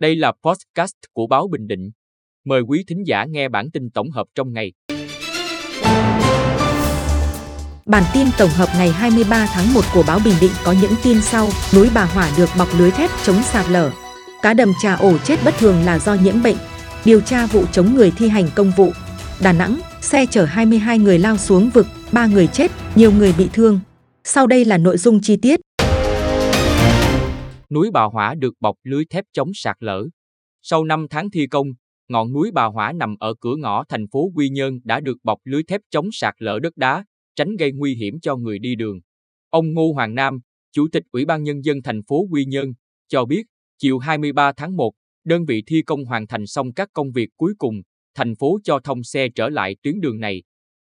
Đây là podcast của báo Bình Định. Mời quý thính giả nghe bản tin tổng hợp trong ngày. Bản tin tổng hợp ngày 23 tháng 1 của báo Bình Định có những tin sau. Núi Bà Hỏa được bọc lưới thép chống sạt lở. Cá đầm trà ổ chết bất thường là do nhiễm bệnh. Điều tra vụ chống người thi hành công vụ. Đà Nẵng, xe chở 22 người lao xuống vực, 3 người chết, nhiều người bị thương. Sau đây là nội dung chi tiết. Núi Bà Hỏa được bọc lưới thép chống sạt lở. Sau 5 tháng thi công, ngọn núi Bà Hỏa nằm ở cửa ngõ thành phố Quy Nhơn đã được bọc lưới thép chống sạt lở đất đá, tránh gây nguy hiểm cho người đi đường. Ông Ngô Hoàng Nam, Chủ tịch Ủy ban Nhân dân thành phố Quy Nhơn, cho biết, chiều 23 tháng 1, đơn vị thi công hoàn thành xong các công việc cuối cùng, thành phố cho thông xe trở lại tuyến đường này.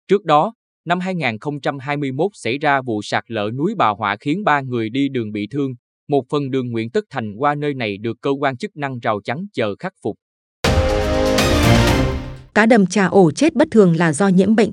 Trước đó, năm 2021 xảy ra vụ sạt lở núi Bà Hỏa khiến ba người đi đường bị thương, một phần đường Nguyễn Tất Thành qua nơi này được cơ quan chức năng rào chắn chờ khắc phục. Cá đầm trà ổ chết bất thường là do nhiễm bệnh.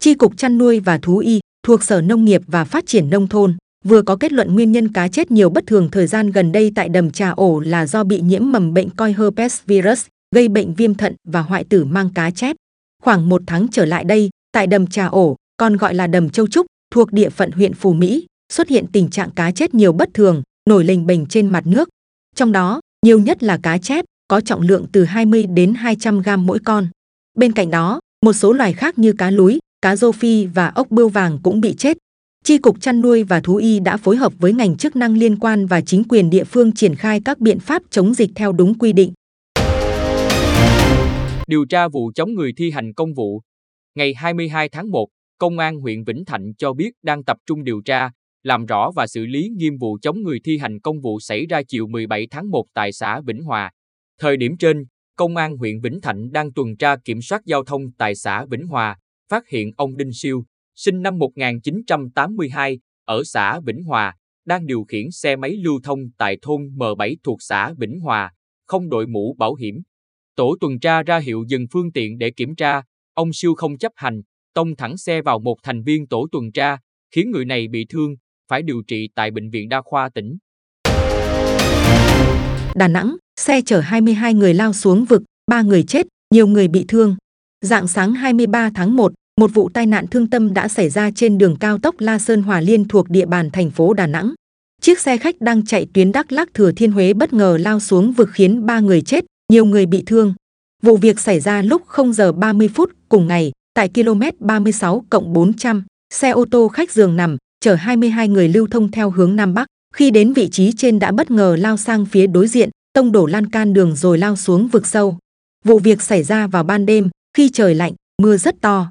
Chi cục chăn nuôi và thú y thuộc Sở Nông nghiệp và Phát triển Nông thôn vừa có kết luận nguyên nhân cá chết nhiều bất thường thời gian gần đây tại đầm trà ổ là do bị nhiễm mầm bệnh coi herpes virus, gây bệnh viêm thận và hoại tử mang cá chép. Khoảng một tháng trở lại đây, tại đầm trà ổ, còn gọi là đầm Châu Trúc, thuộc địa phận huyện Phù Mỹ, xuất hiện tình trạng cá chết nhiều bất thường, nổi lềnh bềnh trên mặt nước. Trong đó, nhiều nhất là cá chép, có trọng lượng từ 20 đến 200 gram mỗi con. Bên cạnh đó, một số loài khác như cá lúi, cá rô phi và ốc bươu vàng cũng bị chết. Chi cục chăn nuôi và thú y đã phối hợp với ngành chức năng liên quan và chính quyền địa phương triển khai các biện pháp chống dịch theo đúng quy định. Điều tra vụ chống người thi hành công vụ. Ngày 22 tháng 1, Công an huyện Vĩnh Thạnh cho biết đang tập trung điều tra, làm rõ và xử lý nghiêm vụ chống người thi hành công vụ xảy ra chiều 17 tháng 1 tại xã Vĩnh Hòa. Thời điểm trên, Công an huyện Vĩnh Thạnh đang tuần tra kiểm soát giao thông tại xã Vĩnh Hòa, phát hiện ông Đinh Siêu, sinh năm 1982, ở xã Vĩnh Hòa, đang điều khiển xe máy lưu thông tại thôn M7 thuộc xã Vĩnh Hòa, không đội mũ bảo hiểm. Tổ tuần tra ra hiệu dừng phương tiện để kiểm tra, ông Siêu không chấp hành, tông thẳng xe vào một thành viên tổ tuần tra, khiến người này bị thương, phải điều trị tại Bệnh viện Đa khoa tỉnh. Đà Nẵng, xe chở 22 người lao xuống vực, 3 người chết, nhiều người bị thương. Dạng sáng 23 tháng 1, một vụ tai nạn thương tâm đã xảy ra trên đường cao tốc La Sơn Hòa Liên thuộc địa bàn thành phố Đà Nẵng. Chiếc xe khách đang chạy tuyến Đắk Lắk Thừa Thiên Huế bất ngờ lao xuống vực khiến 3 người chết, nhiều người bị thương. Vụ việc xảy ra lúc 0 giờ 30 phút cùng ngày tại km 36 cộng 400, xe ô tô khách giường nằm chở 22 người lưu thông theo hướng Nam Bắc. Khi đến vị trí trên đã bất ngờ lao sang phía đối diện, tông đổ lan can đường rồi lao xuống vực sâu. Vụ việc xảy ra vào ban đêm, khi trời lạnh, mưa rất to.